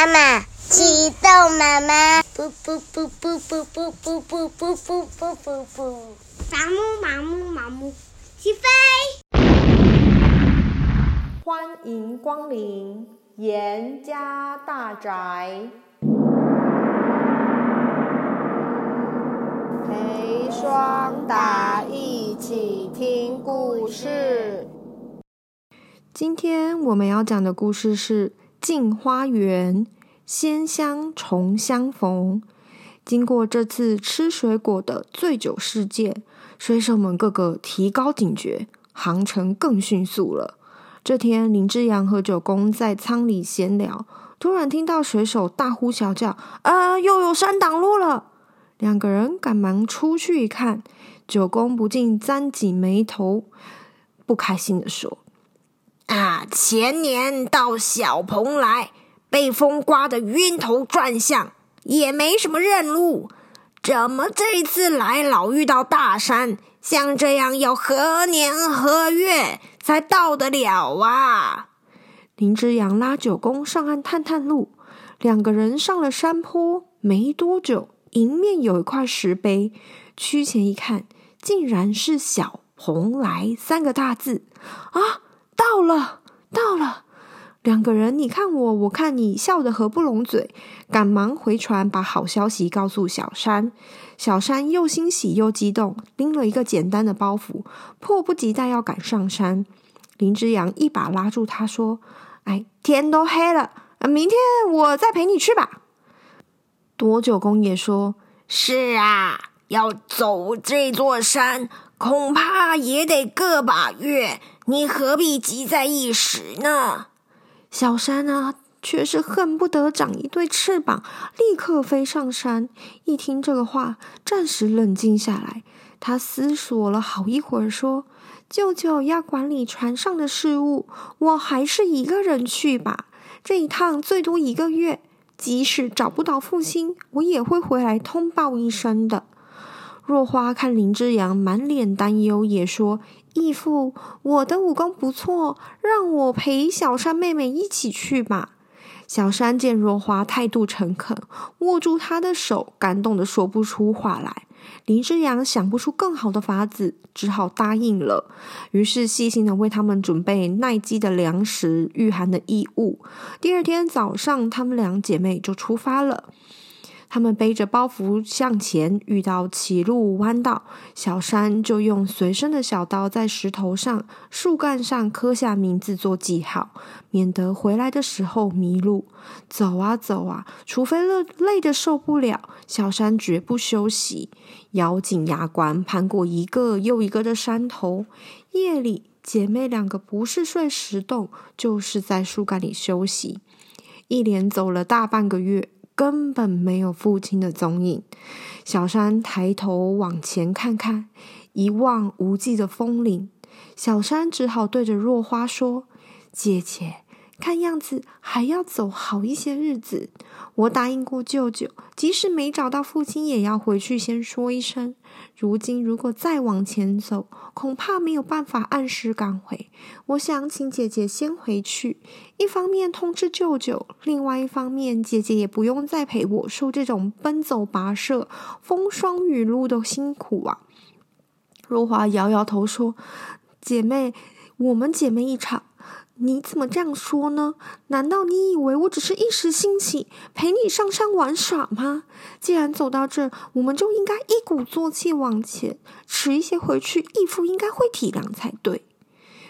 妈妈，启动妈妈，噗噗噗噗噗噗噗噗噗噗噗噗噗，麻木麻木麻木，起飞！欢迎光临严家大宅，陪双达一起听故事。今天我们要讲的故事是。镜花缘，鲜香重相逢。经过这次吃水果的醉酒事件，水手们个个提高警觉，航程更迅速了。这天，林之阳和九公在舱里闲聊，突然听到水手大呼小叫：“啊，又有山挡路了！”两个人赶忙出去一看，九公不禁皱紧眉头，不开心地说。啊！前年到小蓬莱，被风刮得晕头转向，也没什么认路。怎么这次来老遇到大山？像这样要何年何月才到得了啊？林之阳拉九公上岸探探路，两个人上了山坡，没多久，迎面有一块石碑，趋前一看，竟然是“小蓬莱”三个大字啊！到了，到了！两个人你看我，我看你，笑得合不拢嘴，赶忙回船把好消息告诉小山。小山又欣喜又激动，拎了一个简单的包袱，迫不及待要赶上山。林之阳一把拉住他说：“哎，天都黑了，明天我再陪你去吧。”多九公也说：“是啊，要走这座山，恐怕也得个把月。”你何必急在一时呢？小山啊，却是恨不得长一对翅膀，立刻飞上山。一听这个话，暂时冷静下来。他思索了好一会儿，说：“舅舅要管理船上的事务，我还是一个人去吧。这一趟最多一个月，即使找不到父亲，我也会回来通报一声的。”若花看林之阳满脸担忧，也说：“义父，我的武功不错，让我陪小山妹妹一起去吧。”小山见若花态度诚恳，握住她的手，感动得说不出话来。林之阳想不出更好的法子，只好答应了。于是细心地为他们准备耐饥的粮食、御寒的衣物。第二天早上，她们两姐妹就出发了。他们背着包袱向前，遇到歧路弯道，小山就用随身的小刀在石头上、树干上刻下名字做记号，免得回来的时候迷路。走啊走啊，除非累累得受不了，小山绝不休息，咬紧牙关攀过一个又一个的山头。夜里，姐妹两个不是睡石洞，就是在树干里休息。一连走了大半个月。根本没有父亲的踪影。小山抬头往前看看，一望无际的风铃。小山只好对着若花说：“姐姐，看样子还要走好一些日子。我答应过舅舅，即使没找到父亲，也要回去先说一声。”如今如果再往前走，恐怕没有办法按时赶回。我想请姐姐先回去，一方面通知舅舅，另外一方面姐姐也不用再陪我受这种奔走跋涉、风霜雨露的辛苦啊。若华摇摇头说：“姐妹，我们姐妹一场。”你怎么这样说呢？难道你以为我只是一时兴起陪你上山玩耍吗？既然走到这，我们就应该一鼓作气往前，迟一些回去，义父应该会体谅才对。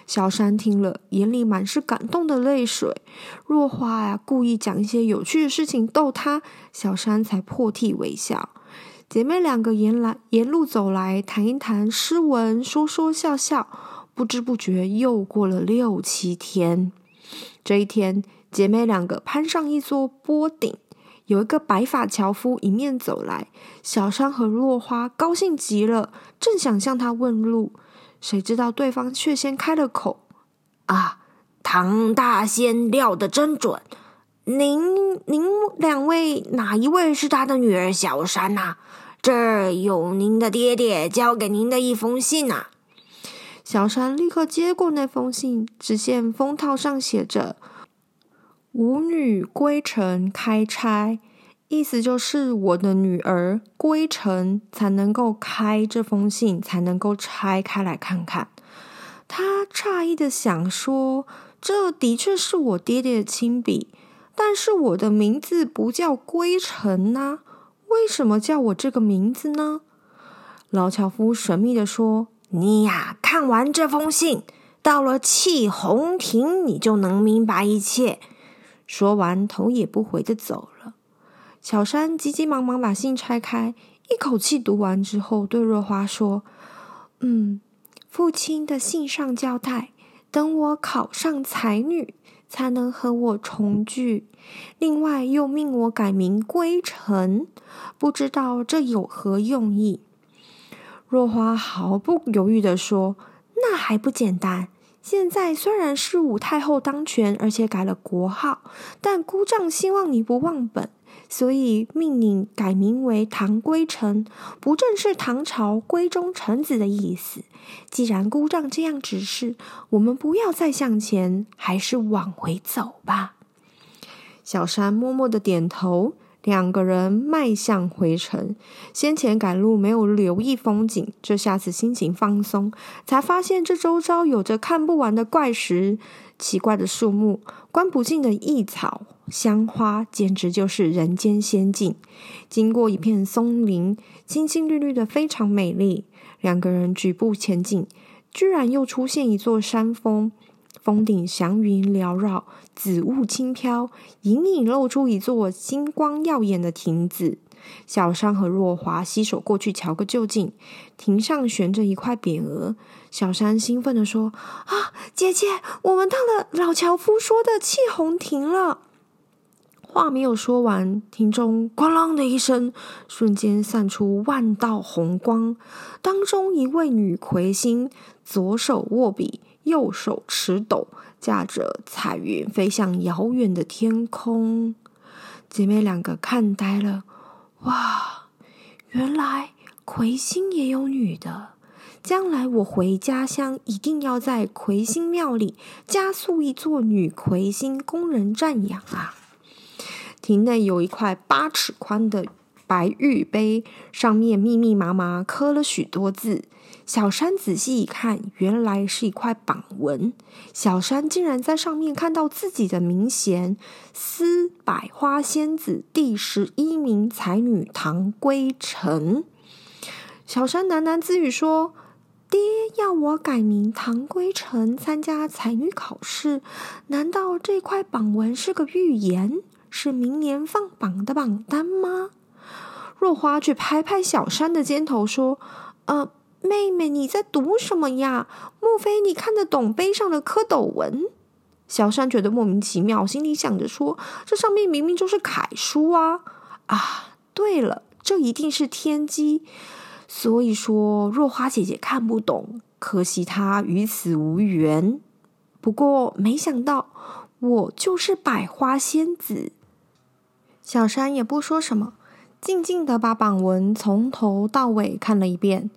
小山听了，眼里满是感动的泪水。若花呀，故意讲一些有趣的事情逗他，小山才破涕为笑。姐妹两个沿来沿路走来，谈一谈诗文，说说笑笑。不知不觉又过了六七天。这一天，姐妹两个攀上一座坡顶，有一个白发樵夫迎面走来。小山和落花高兴极了，正想向他问路，谁知道对方却先开了口：“啊，唐大仙料得真准！您您两位哪一位是他的女儿小山呐？这儿有您的爹爹交给您的一封信呐。”小山立刻接过那封信，只见封套上写着：“吾女归程开差，意思就是我的女儿归程才能够开这封信，才能够拆开来看看。他诧异的想说：“这的确是我爹爹的亲笔，但是我的名字不叫归程啊，为什么叫我这个名字呢？”老樵夫神秘的说：“你呀，看完这封信，到了弃红亭，你就能明白一切。”说完，头也不回的走了。小山急急忙忙把信拆开，一口气读完之后，对若花说：“嗯，父亲的信上交代，等我考上才女，才能和我重聚。另外，又命我改名归尘，不知道这有何用意？”若花毫不犹豫地说：“那还不简单。”现在虽然是武太后当权，而且改了国号，但姑丈希望你不忘本，所以命你改名为唐归程，不正是唐朝闺中臣子的意思？既然姑丈这样指示，我们不要再向前，还是往回走吧。小山默默的点头。两个人迈向回程，先前赶路没有留意风景，这下子心情放松，才发现这周遭有着看不完的怪石、奇怪的树木、观不尽的异草、香花，简直就是人间仙境。经过一片松林，青青绿绿的，非常美丽。两个人举步前进，居然又出现一座山峰。峰顶祥云缭绕，紫雾轻飘，隐隐露出一座金光耀眼的亭子。小山和若华携手过去瞧个究竟。亭上悬着一块匾额，小山兴奋地说：“啊，姐姐，我们到了老樵夫说的气红亭了。”话没有说完，亭中咣啷的一声，瞬间散出万道红光，当中一位女魁星，左手握笔。右手持斗，驾着彩云飞向遥远的天空。姐妹两个看呆了，哇！原来魁星也有女的。将来我回家乡，一定要在魁星庙里加塑一座女魁星，供人瞻仰啊！亭内有一块八尺宽的白玉碑，上面密密麻麻刻了许多字。小山仔细一看，原来是一块榜文。小山竟然在上面看到自己的名衔“思百花仙子第十一名才女唐归程”。小山喃喃自语说：“爹要我改名唐归程，参加才女考试。难道这块榜文是个预言？是明年放榜的榜单吗？”若花却拍拍小山的肩头说：“呃。”妹妹，你在读什么呀？莫非你看得懂碑上的蝌蚪文？小山觉得莫名其妙，心里想着说：“这上面明明就是楷书啊！”啊，对了，这一定是天机。所以说，若花姐姐看不懂，可惜她与此无缘。不过，没想到我就是百花仙子。小山也不说什么，静静的把榜文从头到尾看了一遍。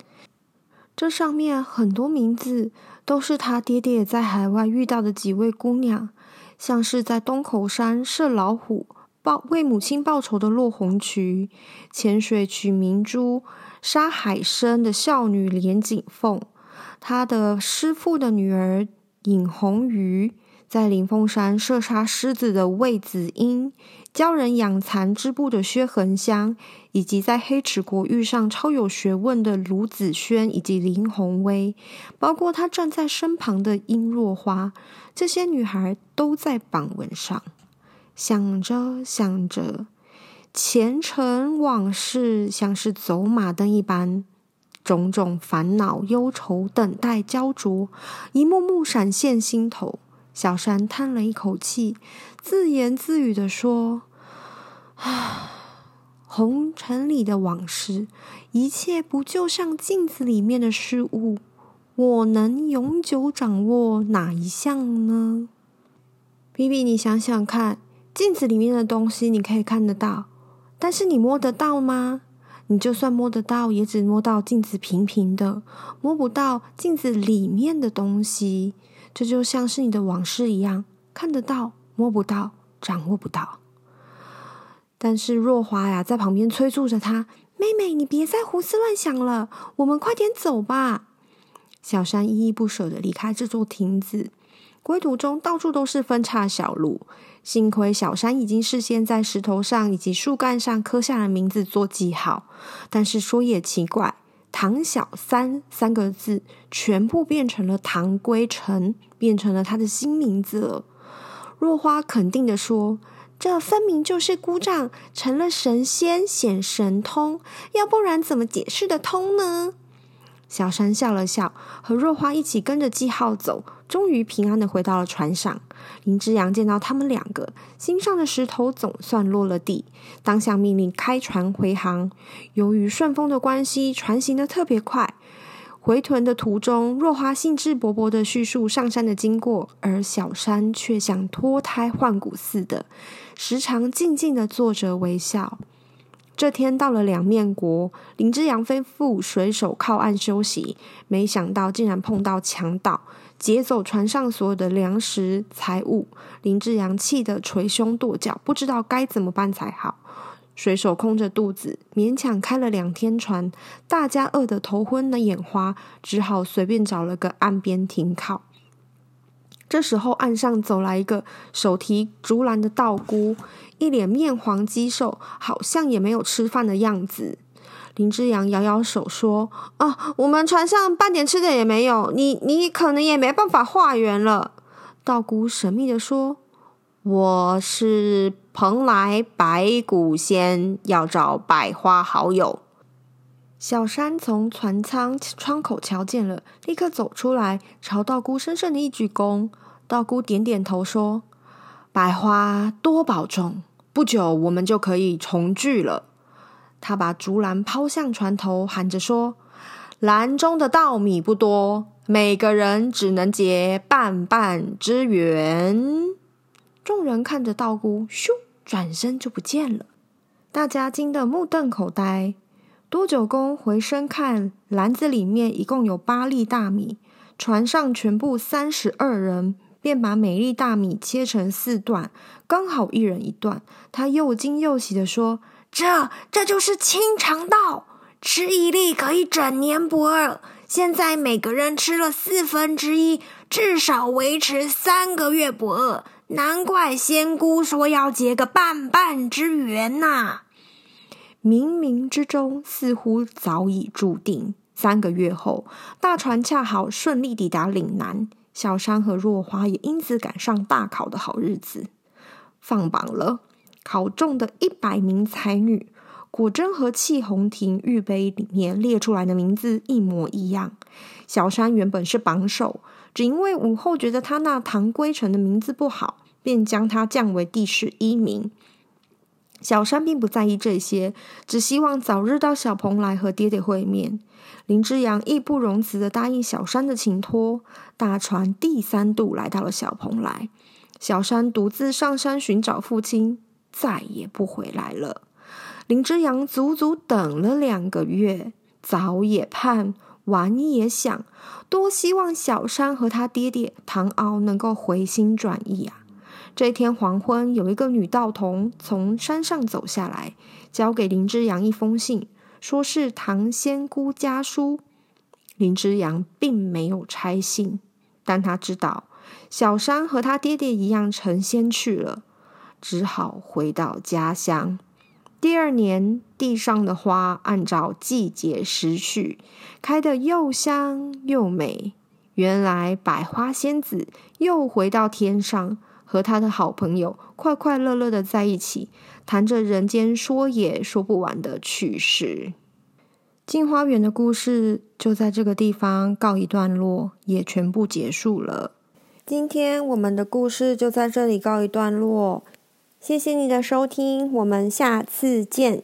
这上面很多名字都是他爹爹在海外遇到的几位姑娘，像是在东口山射老虎报为母亲报仇的落红渠，潜水取明珠杀海参的少女连锦凤，他的师父的女儿尹红瑜，在灵凤山射杀狮子的魏子英。教人养蚕织布的薛恒香，以及在黑池国遇上超有学问的卢子轩以及林红薇，包括他站在身旁的殷若花，这些女孩都在榜文上。想着想着，前尘往事像是走马灯一般，种种烦恼忧愁等待焦灼，一幕幕闪现心头。小山叹了一口气，自言自语地说：“啊，红尘里的往事，一切不就像镜子里面的事物？我能永久掌握哪一项呢？”比比，你想想看，镜子里面的东西你可以看得到，但是你摸得到吗？你就算摸得到，也只摸到镜子平平的，摸不到镜子里面的东西。这就像是你的往事一样，看得到，摸不到，掌握不到。但是若花呀，在旁边催促着她：“妹妹，你别再胡思乱想了，我们快点走吧。”小山依依不舍的离开这座亭子，归途中到处都是分岔小路。幸亏小山已经事先在石头上以及树干上刻下了名字做记号。但是说也奇怪，唐小三三个字全部变成了唐归尘，变成了他的新名字了。若花肯定地说：“这分明就是姑丈成了神仙显神通，要不然怎么解释得通呢？”小山笑了笑，和若花一起跟着记号走，终于平安的回到了船上。林之阳见到他们两个，心上的石头总算落了地，当下命令开船回航。由于顺风的关系，船行得特别快。回屯的途中，若花兴致勃勃的叙述上山的经过，而小山却像脱胎换骨似的，时常静静的坐着微笑。这天到了两面国，林之阳吩咐水手靠岸休息，没想到竟然碰到强盗，劫走船上所有的粮食财物。林志阳气得捶胸跺脚，不知道该怎么办才好。水手空着肚子，勉强开了两天船，大家饿得头昏眼花，只好随便找了个岸边停靠。这时候，岸上走来一个手提竹篮的道姑，一脸面黄肌瘦，好像也没有吃饭的样子。林之阳摇摇手说：“啊，我们船上半点吃的也没有，你你可能也没办法化缘了。”道姑神秘地说：“我是蓬莱白骨仙，要找百花好友。”小山从船舱窗口瞧见了，立刻走出来，朝道姑深深的一鞠躬。道姑点点头说：“百花多保重，不久我们就可以重聚了。”他把竹篮抛向船头，喊着说：“篮中的稻米不多，每个人只能结半半之缘。”众人看着道姑，咻，转身就不见了。大家惊得目瞪口呆。多九公回身看，篮子里面一共有八粒大米，船上全部三十二人。便把每粒大米切成四段，刚好一人一段。他又惊又喜地说：“这这就是清肠道，吃一粒可以整年不饿。现在每个人吃了四分之一，至少维持三个月不饿。难怪仙姑说要结个半半之缘呐！冥冥之中似乎早已注定。三个月后，大船恰好顺利抵达岭南。”小山和若花也因此赶上大考的好日子，放榜了。考中的一百名才女，果真和弃红亭玉碑里面列出来的名字一模一样。小山原本是榜首，只因为武后觉得他那唐归尘的名字不好，便将他降为第十一名。小山并不在意这些，只希望早日到小蓬莱和爹爹会面。林之阳义不容辞地答应小山的请托，大船第三度来到了小蓬莱。小山独自上山寻找父亲，再也不回来了。林之阳足足等了两个月，早也盼，晚也想，多希望小山和他爹爹唐敖能够回心转意啊！这天黄昏，有一个女道童从山上走下来，交给林之阳一封信。说是唐仙姑家书，林之阳并没有拆信，但他知道小山和他爹爹一样成仙去了，只好回到家乡。第二年，地上的花按照季节时序开得又香又美。原来百花仙子又回到天上，和他的好朋友快快乐乐的在一起。谈着人间说也说不完的趣事，镜花缘的故事就在这个地方告一段落，也全部结束了。今天我们的故事就在这里告一段落，谢谢你的收听，我们下次见。